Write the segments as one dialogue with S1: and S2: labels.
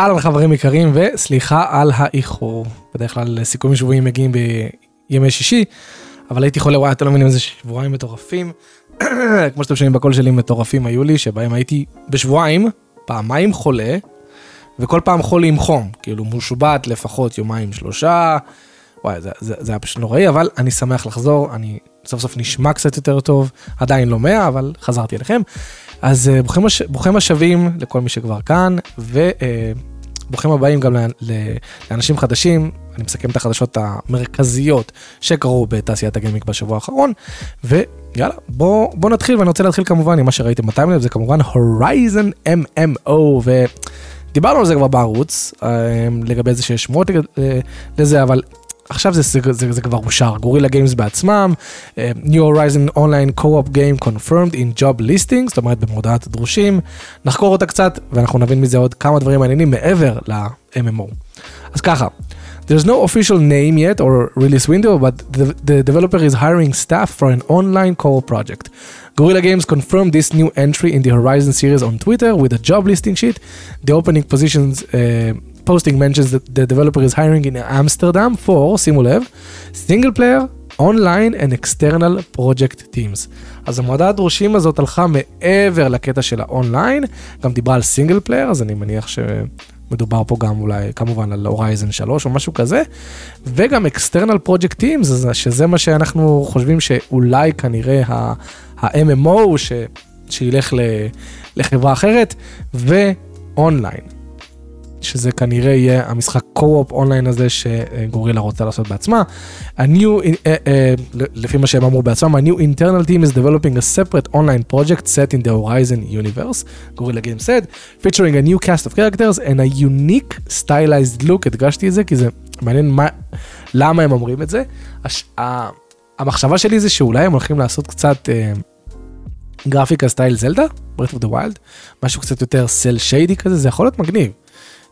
S1: אהלן חברים יקרים וסליחה על האיחור. בדרך כלל סיכומים שבועיים מגיעים בימי שישי, אבל הייתי חולה וואי אתם לא מבינים איזה שבועיים מטורפים. כמו שאתם שומעים בקול שלי מטורפים היו לי שבהם הייתי בשבועיים פעמיים חולה וכל פעם חולי עם חום כאילו מושבת לפחות יומיים שלושה. וואי זה, זה, זה היה פשוט נוראי אבל אני שמח לחזור אני סוף סוף נשמע קצת יותר טוב עדיין לא מאה אבל חזרתי אליכם. אז אה, ברוכים, הש... ברוכים השבים לכל מי שכבר כאן, וברוכים הבאים גם לאנשים חדשים. אני מסכם את החדשות המרכזיות שקרו בתעשיית הגיימינג בשבוע האחרון, ויאללה, בוא, בוא נתחיל, ואני רוצה להתחיל כמובן עם מה שראיתם בטיימלב, זה כמובן הורייזן MMO, ודיברנו על זה כבר בערוץ, אה, לגבי זה שיש שמועות לזה, אבל עכשיו זה, זה, זה, זה כבר אושר, גורילה גיימס בעצמם, uh, New Horizon Online Co-op Game Confirmed in Job Listing, זאת אומרת במודעת דרושים, נחקור אותה קצת ואנחנו נבין מזה עוד כמה דברים מעניינים מעבר ל-MMO. אז ככה, there's no official name yet or release window, but the, the developer is hiring staff for an online co-op project. Gorilla Games confirmed this new entry in the Horizon series on Twitter with a job listing sheet. The opening positions uh, posting mentions that the developer is hiring in Amsterdam for, שימו לב, single player, online and external project teams. אז המודעה דרושים הזאת הלכה מעבר לקטע של האונליין, גם דיברה על single player, אז אני מניח שמדובר פה גם אולי כמובן על Horizon 3 או משהו כזה, וגם external project teams, שזה מה שאנחנו חושבים שאולי כנראה ה-MMO ש... שילך לחברה אחרת, ואונליין. שזה כנראה יהיה המשחק קו-אופ אונליין הזה שגורילה רוצה לעשות בעצמה. A new, uh, uh, לפי מה שהם אמרו בעצמם, a new internal team is developing a separate online project set in the Horizon universe, גורילה Game said, featuring a new cast of characters and a unique stylized look, הדגשתי את זה כי זה מעניין מה, למה הם אומרים את זה. הש, ה, המחשבה שלי זה שאולי הם הולכים לעשות קצת... Uh, גרפיקה סטייל זלדה, Breath of the Wild, משהו קצת יותר cel shade י כזה, זה יכול להיות מגניב.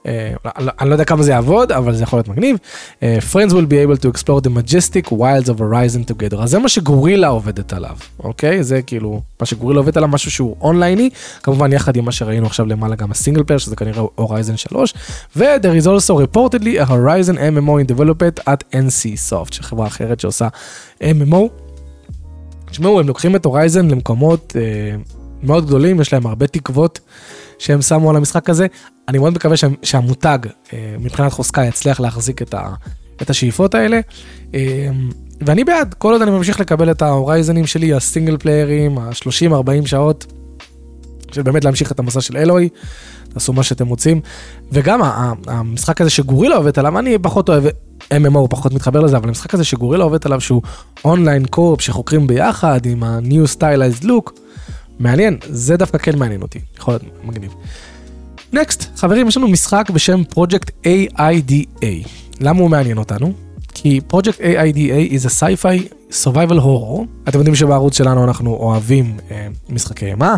S1: אה, אני לא יודע כמה זה יעבוד, אבל זה יכול להיות מגניב. אה, Friends will be able to explore the majestic wilds of Horizon together. אז זה מה שגורילה עובדת עליו, אוקיי? זה כאילו, מה שגורילה עובדת עליו, משהו שהוא אונלייני, כמובן יחד עם מה שראינו עכשיו למעלה גם ה single player, שזה כנראה Horizon 3, ו-there is also reportedly a Horizon MMO in development at NC Soft, שחברה אחרת שעושה MMO. תשמעו, הם לוקחים את הורייזן למקומות אה, מאוד גדולים, יש להם הרבה תקוות. שהם שמו על המשחק הזה. אני מאוד מקווה שהמותג אה, מבחינת חוזקה יצליח להחזיק את, ה, את השאיפות האלה. אה, ואני בעד, כל עוד אני ממשיך לקבל את ההורייזנים שלי, הסינגל פליירים, ה-30-40 שעות, של באמת להמשיך את המסע של אלוהי, תעשו מה שאתם רוצים. וגם המשחק הזה שגורילה עובדת עליו, אני פחות אוהב MMO, פחות מתחבר לזה, אבל המשחק הזה שגורילה עובדת עליו, שהוא אונליין קורפ שחוקרים ביחד עם ה-new stylized look, מעניין, זה דווקא כן מעניין אותי, יכול להיות מגניב. נקסט, חברים, יש לנו משחק בשם פרויקט AIDA. למה הוא מעניין אותנו? כי פרויקט AIDA is a sci-fi survival horror. אתם יודעים שבערוץ שלנו אנחנו אוהבים אה, משחקי אימה,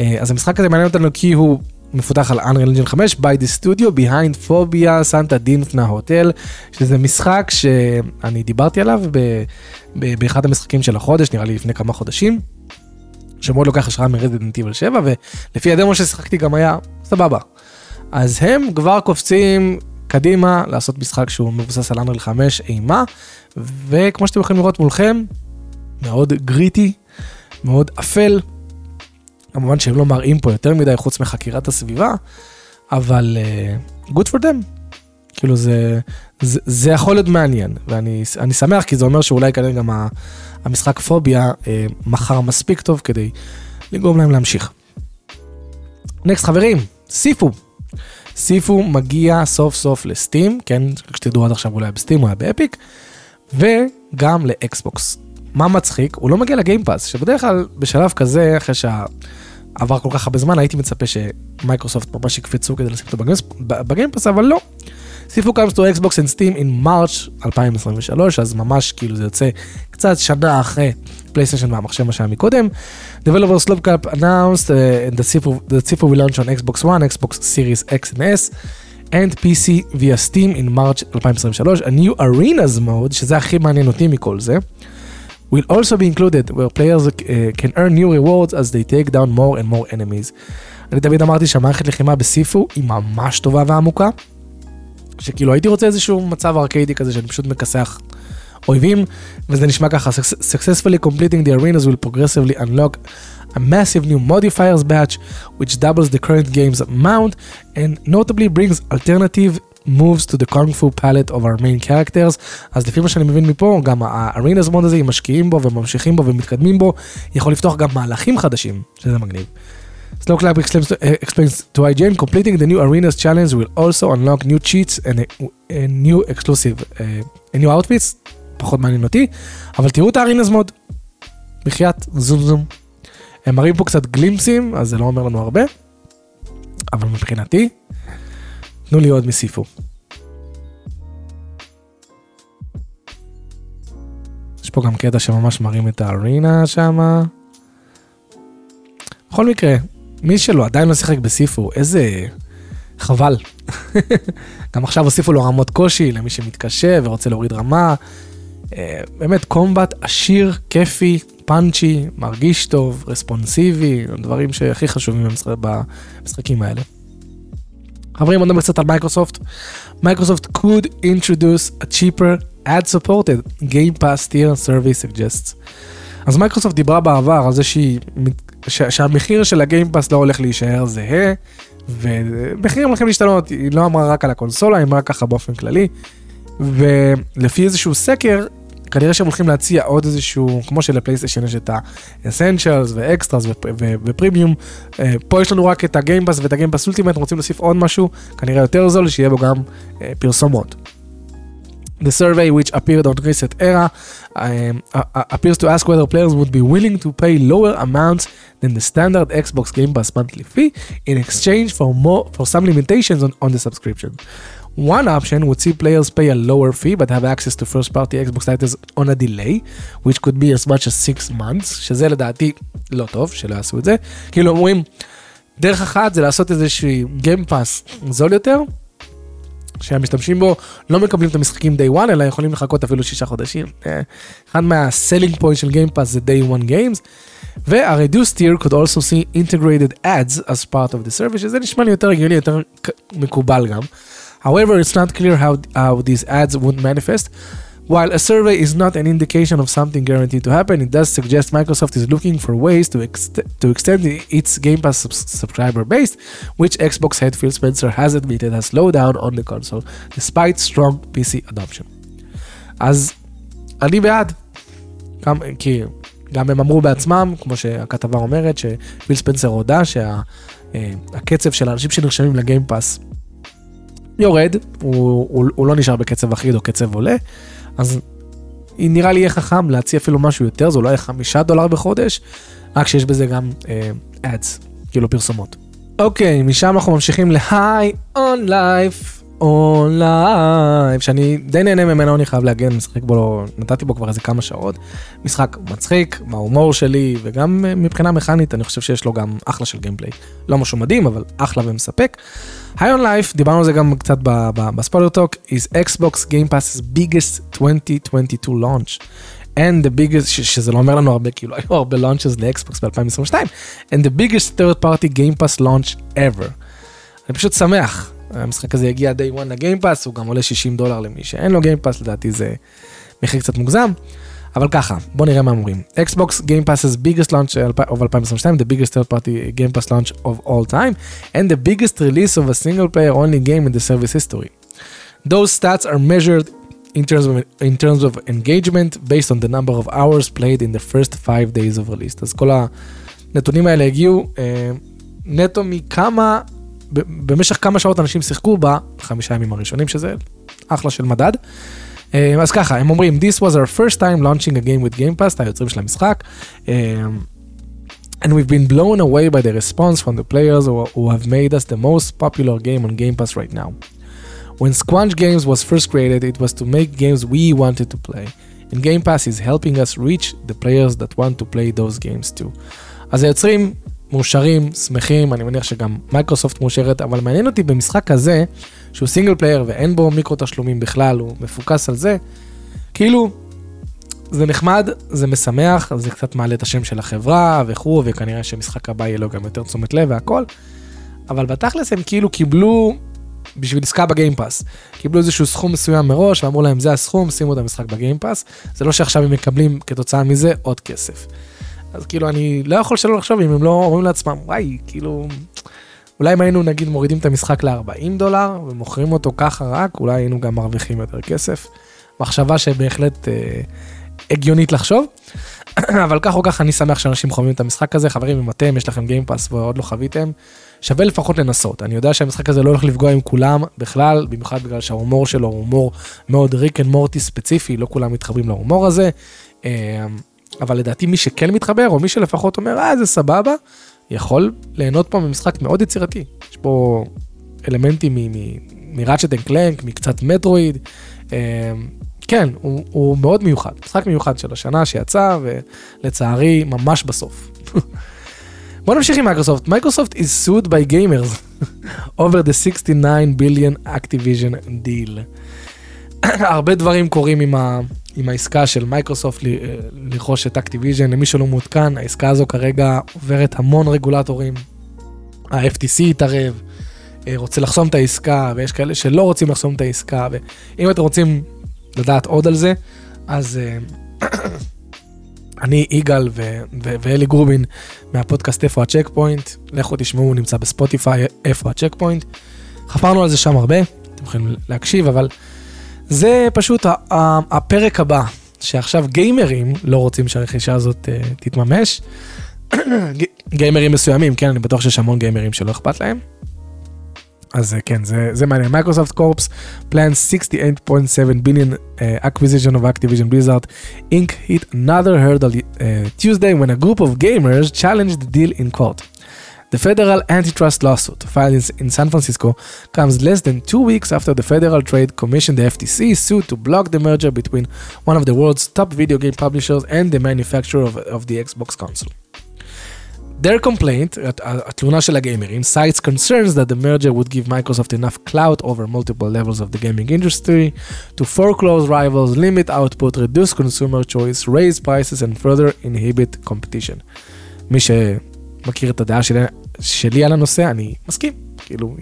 S1: אה, אז המשחק הזה מעניין אותנו כי הוא מפותח על Unreal Engine 5 by the studio behind phobia סנטה דינפנה הוטל שזה משחק שאני דיברתי עליו ב, ב, באחד המשחקים של החודש נראה לי לפני כמה חודשים. שמאוד לוקח השראה מרזידנט איבל 7 ולפי הדמו ששיחקתי גם היה סבבה. אז הם כבר קופצים קדימה לעשות משחק שהוא מבוסס על אנרל 5 אימה וכמו שאתם יכולים לראות מולכם מאוד גריטי מאוד אפל. כמובן שהם לא מראים פה יותר מדי חוץ מחקירת הסביבה אבל uh, good for them. כאילו זה, זה, זה יכול להיות מעניין ואני שמח כי זה אומר שאולי כנראה גם המשחק פוביה אה, מכר מספיק טוב כדי לגרום להם להמשיך. next חברים, סיפו. סיפו מגיע סוף סוף ל-Steam, כן, שתדעו עד עכשיו אולי ב-Steam, הוא היה ב-Epic, וגם ל-Xbox. מה מצחיק? הוא לא מגיע ל-Game Pass, שבדרך כלל בשלב כזה, אחרי שעבר כל כך הרבה זמן, הייתי מצפה שמייקרוסופט ממש יקפצו כדי לשים אותו בגיימפאס, אבל לא. סיפו comes to Xbox and Steam in March 2023, אז ממש כאילו זה יוצא קצת שנה אחרי פלייסטיישן והמחשב מה שהיה מקודם. Developers Club Cup announced uh, the Sifu will launch on Xbox One, Xbox Series X and S. and PC via Steam in March 2023, a new Arenas mode, שזה הכי מעניין אותי מכל זה, will also be included where players uh, can earn new rewards as they take down more and more enemies. אני תמיד אמרתי שהמערכת לחימה בסיפו היא ממש טובה ועמוקה. שכאילו הייתי רוצה איזשהו מצב ארקיידי כזה שאני פשוט מכסח אויבים, וזה נשמע ככה, successfully completing the arenas will progressively unlock a massive new modifiers batch which doubles the current game's amount and notably brings alternative moves to the kung fu palette of our main characters אז לפי מה שאני מבין מפה גם ה-arenas mode הזה אם משקיעים בו וממשיכים בו ומתקדמים בו יכול לפתוח גם מהלכים חדשים שזה מגניב. Slow Clap explains, explains to IGN completing the new arenas challenge will also unlock new cheats and a, a new exclusive uh, a new outfits פחות מעניין אותי אבל תראו את הארינס מוד. בחייאת זום זום. הם מראים פה קצת גלימפסים אז זה לא אומר לנו הרבה. אבל מבחינתי תנו לי עוד מסיפו. יש פה גם קטע שממש מראים את הארינה שמה. בכל מקרה, מי שלא עדיין לא שיחק בסיפו, איזה חבל. גם עכשיו הוסיפו לו רמות קושי למי שמתקשה ורוצה להוריד רמה. אה, באמת קומבט עשיר, כיפי, פאנצ'י, מרגיש טוב, רספונסיבי, דברים שהכי חשובים במשחקים האלה. חברים, בוא נדבר קצת על מייקרוסופט. מייקרוסופט could introduce a cheaper ad supported game pass tier service suggests. אז מייקרוסופט דיברה בעבר על זה שהיא, שהמחיר של ה-Game Pass לא הולך להישאר זהה, ומחירים הולכים להשתנות, היא לא אמרה רק על הקונסולה, היא אמרה ככה באופן כללי. ולפי איזשהו סקר, כנראה שהם הולכים להציע עוד איזשהו, כמו שלפלייסטיישן יש את ה-Essentials ו-extras ו-premium, אה, פה יש לנו רק את הגיימפאס ואת הגיימפאס אולטימט, רוצים להוסיף עוד משהו, כנראה יותר זול, שיהיה בו גם אה, פרסומות. The survey, which appeared on Reset Era, um, appears to ask whether players would be willing to pay lower amounts than the standard Xbox Game Pass monthly fee in exchange for more for some limitations on, on the subscription. One option would see players pay a lower fee but have access to first party Xbox titles on a delay, which could be as much as 6 months, שזה לדעתי לא טוב, שלא יעשו את זה. כאילו אומרים, דרך אחת זה לעשות איזושהי Game Pass זול יותר, שהמשתמשים בו לא מקבלים את המשחקים day one, אלא יכולים לחכות אפילו שישה חודשים. אחד מה-selling point של Game Pass זה day one games. וה-reduced tier could also see integrated ads as part of the service, שזה נשמע לי יותר הגיוני, יותר מקובל גם. However, it's not clear how, how these ads would manifest. While a survey is not an indication of something guaranteed to happen, it does suggest Microsoft is looking for ways to, ext to extend its Game Pass sub subscriber base, which Xbox head Phil Spencer has admitted has slowed down on the console, despite strong PC adoption. אז אני בעד, גם, כי גם הם אמרו בעצמם, כמו שהכתבה אומרת, שפיל ספנסר הודה שהקצב של האנשים שנרשמים לגיימפאס יורד, הוא, הוא, הוא לא נשאר בקצב אחיד או קצב עולה, אז נראה לי יהיה חכם להציע אפילו משהו יותר, זה אולי חמישה דולר בחודש, רק שיש בזה גם uh, ads, כאילו פרסומות. אוקיי, משם אנחנו ממשיכים ל- High on Life. High on Life, שאני די נהנה ממנו, אני חייב להגיד, משחק בו, נתתי בו כבר איזה כמה שעות. משחק מצחיק, מההומור שלי, וגם מבחינה מכנית, אני חושב שיש לו גם אחלה של gameplay. לא משהו מדהים, אבל אחלה ומספק. High on Life, דיברנו על זה גם קצת ב-spoiler talk, is Xbox Game Pass's biggest 2022 launch. and the biggest, שזה לא אומר לנו הרבה, כאילו היו הרבה launches לאקסבוקס ב-2022, and the biggest third party Game Pass launch ever. אני פשוט שמח, המשחק הזה יגיע day one ל-Game Pass, הוא גם עולה 60 דולר למי שאין לו Game Pass, לדעתי זה מחיר קצת מוגזם. אבל ככה, בוא נראה מה אומרים. Xbox Game Pass's biggest launch of 2022, the biggest third party Game Pass launch of all time, and the biggest release of a single player only game in the service history. Those stats are measured in terms of, in terms of engagement based on the number of hours played in the first five days of release. אז כל הנתונים האלה הגיעו אה, נטו מכמה במשך כמה שעות אנשים שיחקו בחמישה ימים הראשונים, שזה אחלה של מדד. אז ככה, הם אומרים, This was our first time launching a game with Game Pass, היוצרים של המשחק. And we've been blown away by the response from the players who, who have made us the most popular game on Game Pass right now. When Squanch Games was first created, it was to make games we wanted to play. And Game Pass is helping us reach the players that want to play those games too. אז היוצרים מאושרים, שמחים, אני מניח שגם מייקרוסופט מאושרת, אבל מעניין אותי במשחק כזה, שהוא סינגל פלייר ואין בו מיקרו תשלומים בכלל, הוא מפוקס על זה, כאילו, זה נחמד, זה משמח, זה קצת מעלה את השם של החברה וכו', וכנראה שמשחק הבא יהיה לו גם יותר תשומת לב והכל, אבל בתכלס הם כאילו קיבלו בשביל עסקה בגיימפאס. קיבלו איזשהו סכום מסוים מראש ואמרו להם זה הסכום, שימו את המשחק בגיימפאס. זה לא שעכשיו הם מקבלים כתוצאה מזה עוד כסף. אז כאילו אני לא יכול שלא לחשוב אם הם לא אומרים לעצמם וואי כאילו אולי אם היינו נגיד מורידים את המשחק ל-40 דולר ומוכרים אותו ככה רק אולי היינו גם מרוויחים יותר כסף. מחשבה שבהחלט אה, הגיונית לחשוב. אבל כך או כך אני שמח שאנשים חווים את המשחק הזה חברים אם אתם יש לכם Game Pass ועוד לא חוויתם שווה לפחות לנסות אני יודע שהמשחק הזה לא הולך לפגוע עם כולם בכלל במיוחד בגלל שההומור שלו הוא הומור מאוד Rick and Morty ספציפי לא כולם מתחברים להומור הזה. אבל לדעתי מי שכן מתחבר או מי שלפחות אומר אה זה סבבה יכול ליהנות פה ממשחק מאוד יצירתי יש פה אלמנטים מ-Ratchet and Clank מקצת Metroid. אה, כן, הוא, הוא מאוד מיוחד, משחק מיוחד של השנה שיצא, ולצערי ממש בסוף. בוא נמשיך עם מייקרוסופט. מייקרוסופט is sued by gamers over the 69 billion Activision deal. הרבה דברים קורים עם, ה, עם העסקה של מייקרוסופט לרכוש את אקטיביז'ן, למי שלא מעודכן, העסקה הזו כרגע עוברת המון רגולטורים. ה-FTC התערב, אה, רוצה לחסום את העסקה, ויש כאלה שלא רוצים לחסום את העסקה, ואם אתם רוצים לדעת עוד על זה, אז אה, אני, יגאל ואלי גרובין מהפודקאסט איפה ה check point, לכו תשמעו, הוא נמצא בספוטיפיי, איפה ה check point. חפרנו על זה שם הרבה, אתם יכולים להקשיב, אבל זה פשוט הפרק הבא, שעכשיו גיימרים לא רוצים שהרכישה הזאת uh, תתממש. גיימרים מסוימים, כן, אני בטוח שיש המון גיימרים שלא אכפת להם. אז כן, זה, זה מעניין. מייקרוסופט קורפס plans 68.7 billion uh, acquisition of Activision Blizzard Inc. hit another hurdle uh, Tuesday when a group of gamers challenged the deal in court. The federal antitrust lawsuit filed in, in San Francisco comes less than two weeks after the Federal Trade Commission, the FTC, sued to block the merger between one of the world's top video game publishers and the manufacturer of, of the Xbox console. Their complaint, התלונה של הגיימרים, cites concerns that the merger would give Microsoft enough clout over multiple levels of the gaming industry to foreclose rivals, limit output, reduce consumer choice, raise prices and further inhibit competition. מי שמכיר את הדעה שלי, שלי על הנושא, אני מסכים, כאילו,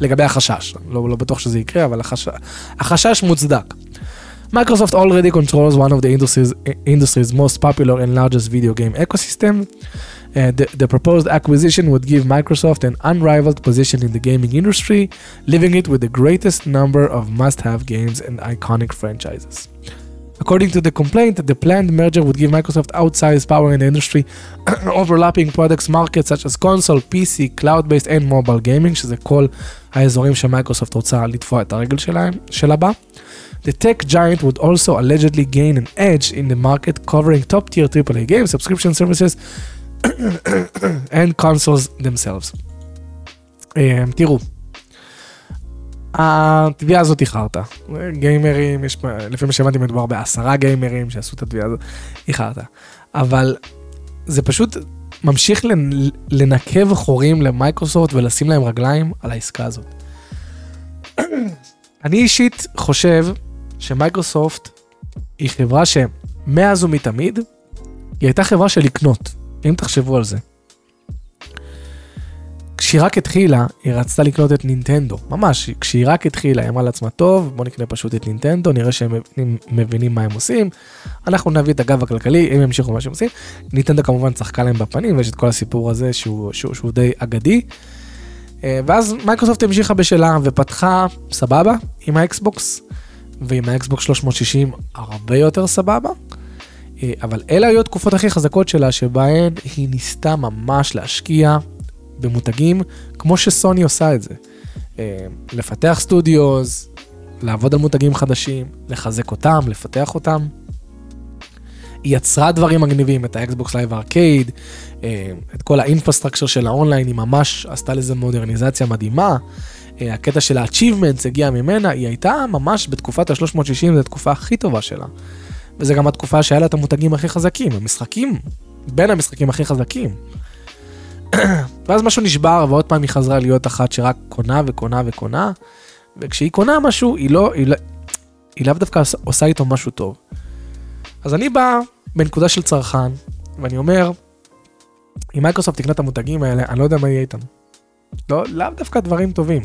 S1: לגבי החשש, לא, לא בטוח שזה יקרה, אבל החשש, החשש מוצדק. Microsoft already controls one of the industry's, industry's most popular and largest video game ecosystem. Uh, the, the, proposed acquisition would give Microsoft an unrivaled position in the gaming industry, leaving it with the greatest number of must have games and iconic franchises. According to the complaint, the planned merger would give Microsoft outsized power in the industry, overlapping products markets such as console, PC, cloud-based and mobile gaming, שזה כל האזורים שמייקרוסופט רוצה לתפוע את הרגל שלהם, שלה בה. The tech giant would also allegedly gain an edge in the market covering top tier AAA games, subscription services, and consoles themselves. Um, תראו, התביעה הזאת היא חרטא. גיימרים, יש, לפי מה שהבנתי מדובר בעשרה גיימרים שעשו את התביעה הזאת, היא חרטא. אבל זה פשוט ממשיך לנקב חורים למייקרוסופט ולשים להם רגליים על העסקה הזאת. אני אישית חושב שמייקרוסופט היא חברה שמאז ומתמיד היא הייתה חברה של לקנות. אם תחשבו על זה. כשהיא רק התחילה, היא רצתה לקנות את נינטנדו, ממש, כשהיא רק התחילה, היא אמרה לעצמה, טוב, בוא נקנה פשוט את נינטנדו, נראה שהם מבינים מה הם עושים, אנחנו נביא את הגב הכלכלי, הם ימשיכו מה שהם עושים. נינטנדו כמובן צחקה להם בפנים, ויש את כל הסיפור הזה שהוא, שהוא, שהוא די אגדי. אה, ואז מייקרוסופט המשיכה בשלה ופתחה סבבה עם האקסבוקס, ועם האקסבוקס 360 הרבה יותר סבבה. אה, אבל אלה היו התקופות הכי חזקות שלה, שבהן היא ניסתה ממש להשקיע במותגים, כמו שסוני עושה את זה. אה, לפתח סטודיוס, לעבוד על מותגים חדשים, לחזק אותם, לפתח אותם. היא יצרה דברים מגניבים, את האקסבוקס Live Arcade, את כל ה infrastructure של האונליין, היא ממש עשתה לזה מודרניזציה מדהימה. אה, הקטע של ה-achievements הגיע ממנה, היא הייתה ממש בתקופת ה-360, זו התקופה הכי טובה שלה. וזה גם התקופה שהיה לה את המותגים הכי חזקים, המשחקים, בין המשחקים הכי חזקים. ואז משהו נשבר, ועוד פעם היא חזרה להיות אחת שרק קונה וקונה וקונה, וכשהיא קונה משהו, היא לא, היא לא, היא לאו דווקא עושה איתו משהו טוב. אז אני בא בנקודה של צרכן, ואני אומר, אם מייקרוסופט תקנה את המותגים האלה, אני לא יודע מה יהיה איתם. לא, לאו דווקא דברים טובים.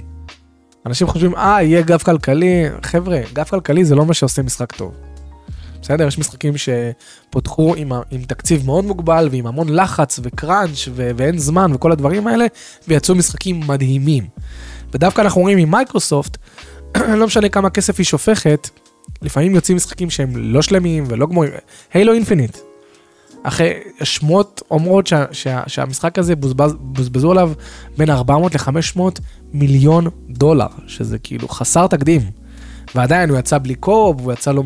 S1: אנשים חושבים, אה, יהיה גב כלכלי, חבר'ה, גב כלכלי זה לא מה שעושה משחק טוב. בסדר? יש משחקים שפותחו עם, עם תקציב מאוד מוגבל ועם המון לחץ וקראנץ' ו- ואין זמן וכל הדברים האלה, ויצאו משחקים מדהימים. ודווקא אנחנו רואים עם מייקרוסופט, לא משנה כמה כסף היא שופכת, לפעמים יוצאים משחקים שהם לא שלמים ולא גמורים. הילו אינפיניט. אחרי שמועות אומרות שה, שה, שהמשחק הזה בוזבז, בוזבזו עליו בין 400 ל-500 מיליון דולר, שזה כאילו חסר תקדים. ועדיין הוא יצא בלי קו-אופ, הוא יצא לא,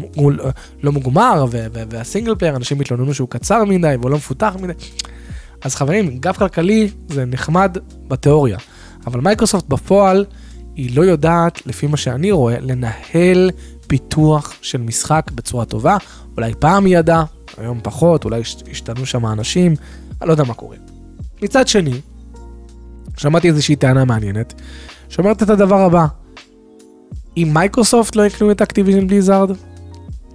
S1: לא מוגמר, וה single player, אנשים התלוננו שהוא קצר מדי והוא לא מפותח מדי. אז חברים, גב כלכלי זה נחמד בתיאוריה, אבל מייקרוסופט בפועל, היא לא יודעת, לפי מה שאני רואה, לנהל פיתוח של משחק בצורה טובה. אולי פעם היא ידעה, היום פחות, אולי השתנו שם אנשים, אני לא יודע מה קורה. מצד שני, שמעתי איזושהי טענה מעניינת, שאומרת את הדבר הבא, אם מייקרוסופט לא יקנו את אקטיביזן בליזארד,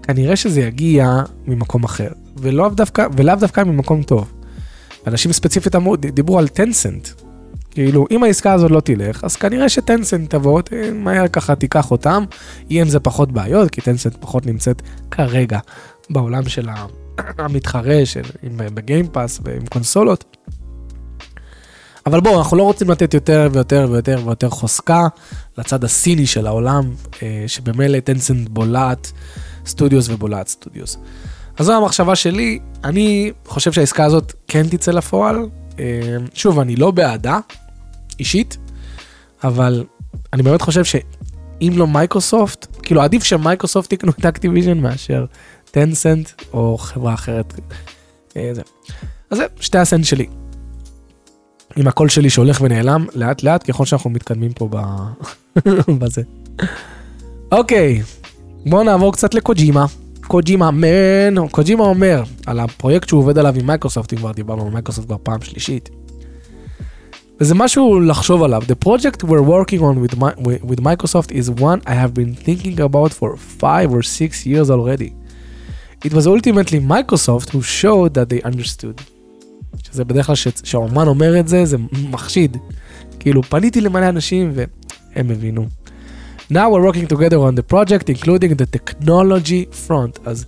S1: כנראה שזה יגיע ממקום אחר, ולאו דווקא, ולאו דווקא ממקום טוב. אנשים ספציפית אמרו, דיברו על טנסנט. כאילו, אם העסקה הזאת לא תלך, אז כנראה שטנסנט תבוא, מהר ככה תיקח אותם, יהיה עם זה פחות בעיות, כי טנסנט פחות נמצאת כרגע בעולם של המתחרה, של, עם, בגיימפאס ועם קונסולות. אבל בואו, אנחנו לא רוצים לתת יותר ויותר ויותר ויותר חוזקה לצד הסיני של העולם, אה, שבמילא טנסנט בולעת סטודיוס ובולעת סטודיוס. אז זו המחשבה שלי, אני חושב שהעסקה הזאת כן תצא לפועל. אה, שוב, אני לא בעדה, אישית, אבל אני באמת חושב שאם לא מייקרוסופט, כאילו עדיף שמייקרוסופט יקנו את אקטיביז'ן מאשר טנסנט או חברה אחרת. אה. אז זה שתי הסנט שלי. עם הקול שלי שהולך ונעלם לאט לאט ככל שאנחנו מתקדמים פה ב... בזה. אוקיי, בואו נעבור קצת לקוג'ימה. קוג'ימה man, קוג'ימה אומר על הפרויקט שהוא עובד עליו עם מייקרוסופט, אם כבר דיברנו על מייקרוסופט כבר פעם שלישית. וזה משהו לחשוב עליו. The project we're working on with, my, with Microsoft is one I have been thinking about for five or six years already. It was ultimately Microsoft who showed that they understood. שזה בדרך כלל כשהאומן אומר את זה, זה מחשיד. כאילו, פניתי למלא אנשים והם הבינו. Now we're working together on the project, including the technology front. אז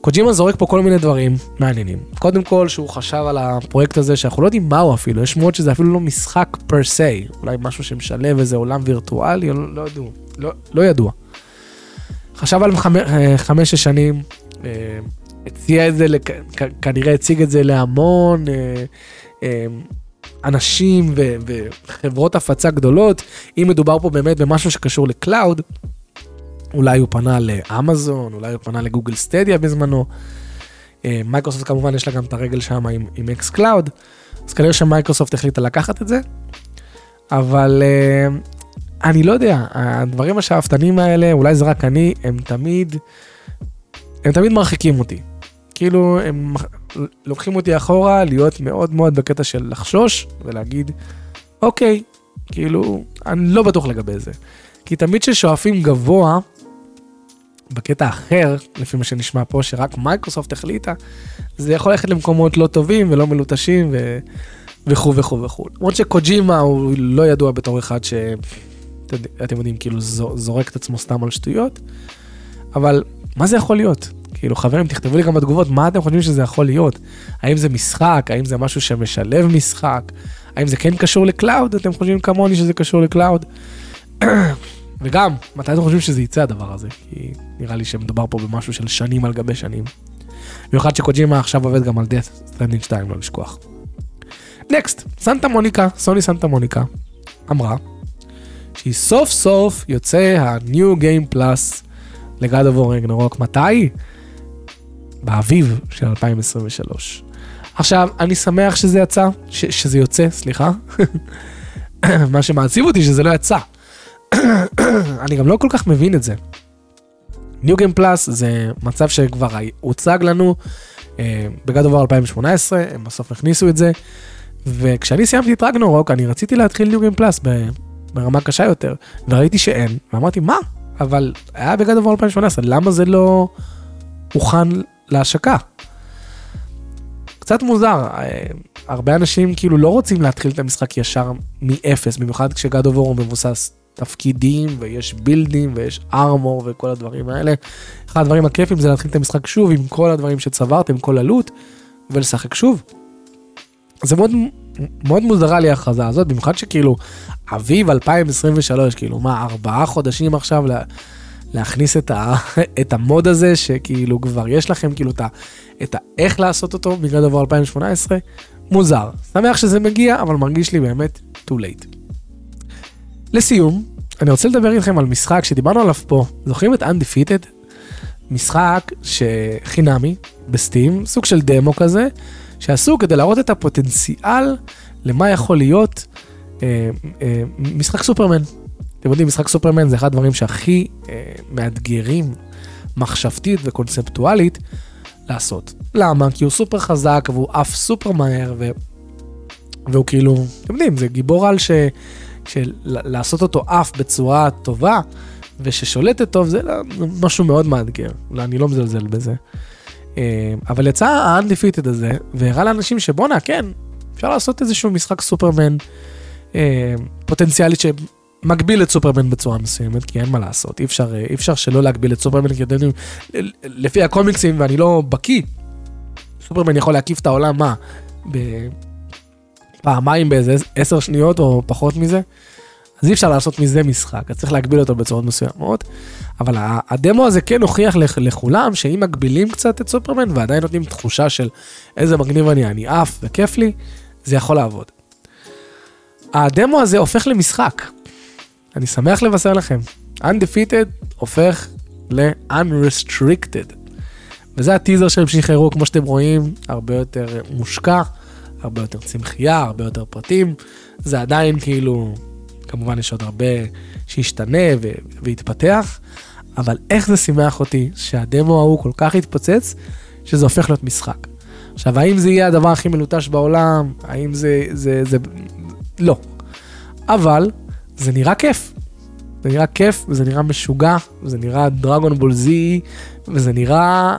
S1: קוג'ימה זורק פה כל מיני דברים מעניינים. קודם כל, שהוא חשב על הפרויקט הזה, שאנחנו לא יודעים מהו אפילו, יש שמועות שזה אפילו לא משחק פר סי, אולי משהו שמשלב איזה עולם וירטואלי, לא, לא ידעו, לא, לא ידוע. חשב על אה, חמש-שש שנים, אה, הציע את זה, כנראה הציג את זה להמון אה, אה, אנשים ו, וחברות הפצה גדולות. אם מדובר פה באמת במשהו שקשור ל cloud, אולי הוא פנה לאמזון, אולי הוא פנה לגוגל סטדיה בזמנו. אה, מייקרוסופט כמובן יש לה גם את הרגל שם עם, עם אקס קלאוד, אז כנראה שמייקרוסופט החליטה לקחת את זה. אבל אני לא יודע, הדברים השאפתנים האלה, אולי זה רק אני, הם תמיד, הם תמיד מרחיקים אותי. כאילו הם לוקחים אותי אחורה להיות מאוד מאוד בקטע של לחשוש ולהגיד אוקיי כאילו אני לא בטוח לגבי זה. כי תמיד כששואפים גבוה בקטע אחר לפי מה שנשמע פה שרק מייקרוסופט החליטה זה יכול ללכת למקומות לא טובים ולא מלוטשים ו... וכו' וכו' וכו'. למרות שקוג'ימה הוא לא ידוע בתור אחד שאתם יודעים כאילו זורק את עצמו סתם על שטויות אבל מה זה יכול להיות? כאילו חברים תכתבו לי גם בתגובות מה אתם חושבים שזה יכול להיות. האם זה משחק, האם זה משהו שמשלב משחק, האם זה כן קשור ל cloud, אתם חושבים כמוני שזה קשור ל cloud. וגם, מתי אתם חושבים שזה יצא הדבר הזה? כי נראה לי שמדובר פה במשהו של שנים על גבי שנים. במיוחד שקוג'ימה עכשיו עובד גם על Death Stranding 2, לא לשכוח. next, סנטה מוניקה, סוני סנטה מוניקה, אמרה שהיא סוף סוף יוצא ה-New Game Plus לגד אבור רגנרוק. מתי? באביב של 2023. עכשיו, אני שמח שזה יצא, ש- שזה יוצא, סליחה. מה שמעציב אותי שזה לא יצא. אני גם לא כל כך מבין את זה. New Game Plus זה מצב שכבר הוצג לנו אה, בגד עובר 2018, הם בסוף הכניסו את זה, וכשאני סיימתי את רגנורוק אני רציתי להתחיל New Game Plus ברמה קשה יותר, וראיתי שאין, ואמרתי מה? אבל היה בגד עובר 2018, למה זה לא הוכן להשקה. קצת מוזר, אה, הרבה אנשים כאילו לא רוצים להתחיל את המשחק ישר מאפס, במיוחד כשגד אובור הוא מבוסס תפקידים ויש בילדים ויש ארמור וכל הדברים האלה. אחד הדברים הכיפים זה להתחיל את המשחק שוב עם כל הדברים שצברתם, כל הלוט, ולשחק שוב. זה מאוד מאוד מוזרה לי ההכרזה הזאת, במיוחד שכאילו אביב 2023, כאילו מה, ארבעה חודשים עכשיו לה, להכניס את, ה, את המוד הזה, שכאילו כבר יש לכם כאילו את, ה, את האיך לעשות אותו בגלל דבר 2018, מוזר. שמח שזה מגיע, אבל מרגיש לי באמת too late. לסיום, אני רוצה לדבר איתכם על משחק שדיברנו עליו פה, זוכרים את Undefeated? משחק שחינמי בסטים, סוג של דמו כזה, שעשו כדי להראות את הפוטנציאל למה יכול להיות אה, אה, משחק סופרמן. אתם יודעים, משחק סופרמן זה אחד הדברים שהכי אה, מאתגרים מחשבתית וקונספטואלית לעשות. למה? כי הוא סופר חזק והוא עף סופר מהר ו... והוא כאילו, אתם יודעים, זה גיבור על ש... שלעשות אותו עף בצורה טובה וששולטת טוב זה משהו מאוד מאתגר, אני לא מזלזל בזה. אה, אבל יצא ה-undefeated הזה, והראה לאנשים שבואנה, כן, אפשר לעשות איזשהו משחק סופרמן אה, פוטנציאלית שמגביל את סופרמן בצורה מסוימת, כי אין מה לעשות, אי אפשר, אי אפשר שלא להגביל את סופרמן, כי יודעים, לפי הקומיקסים, ואני לא בקיא, סופרמן יכול להקיף את העולם, מה, פעמיים באיזה עשר שניות או פחות מזה. אז אי אפשר לעשות מזה משחק, אז צריך להגביל אותו בצורות מסוימות. אבל הדמו הזה כן הוכיח לכולם שאם מגבילים קצת את סופרמן ועדיין נותנים תחושה של איזה מגניב אני, אני עף וכיף לי, זה יכול לעבוד. הדמו הזה הופך למשחק. אני שמח לבשר לכם. Undefeated הופך ל-Unrestricted. וזה הטיזר שהם שחררו, כמו שאתם רואים, הרבה יותר מושקע, הרבה יותר צמחייה, הרבה יותר פרטים. זה עדיין כאילו כמובן יש עוד הרבה שישתנה ו- ויתפתח, אבל איך זה שימח אותי שהדמו ההוא כל כך התפוצץ, שזה הופך להיות משחק. עכשיו, האם זה יהיה הדבר הכי מלוטש בעולם? האם זה... זה, זה... לא. אבל זה נראה כיף. זה נראה כיף, וזה נראה משוגע, וזה נראה דרגון בול זי, וזה נראה...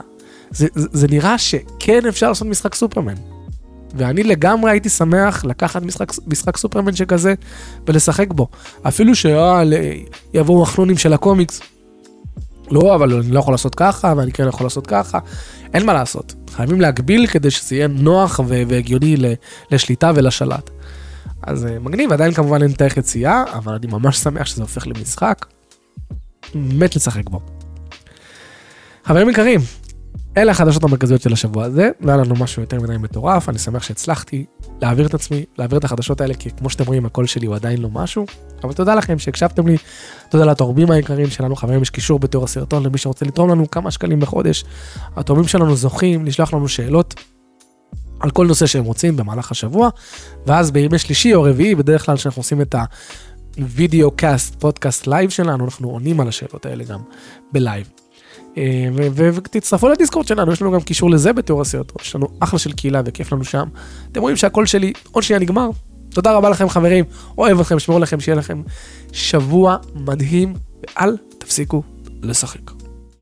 S1: זה, זה, זה נראה שכן אפשר לעשות משחק סופרמן. ואני לגמרי הייתי שמח לקחת משחק, משחק סופרמן שכזה ולשחק בו. אפילו שיבואו החנונים של הקומיקס. לא, אבל אני לא יכול לעשות ככה, ואני כן יכול לעשות ככה. אין מה לעשות. חייבים להגביל כדי שזה יהיה נוח והגיוני לשליטה ולשלט. אז אה, מגניב, עדיין כמובן אין תאריך יציאה, אבל אני ממש שמח שזה הופך למשחק. מת לשחק בו. חברים יקרים, אלה החדשות המרכזיות של השבוע הזה, לא היה לנו משהו יותר מדי מטורף, אני שמח שהצלחתי להעביר את עצמי, להעביר את החדשות האלה, כי כמו שאתם רואים הקול שלי הוא עדיין לא משהו, אבל תודה לכם שהקשבתם לי, תודה לתורמים היקרים שלנו, חברים יש קישור בתיאור הסרטון למי שרוצה לתרום לנו כמה שקלים בחודש, התורמים שלנו זוכים לשלוח לנו שאלות על כל נושא שהם רוצים במהלך השבוע, ואז בימי שלישי או רביעי, בדרך כלל כשאנחנו עושים את ה videocast, פודקאסט לייב שלנו, אנחנו עונים על השאלות האלה גם בלייב. אה, ותצטרפו לדיסקורד שלנו, יש לנו גם קישור לזה בתיאור הסרטון, יש לנו אחלה של קהילה וכיף לנו שם. אתם רואים שהקול שלי עוד שנייה נגמר. תודה רבה לכם חברים, אוהב אתכם, שמרו לכם, שיהיה לכם שבוע מדהים, ואל תפסיקו לשחק.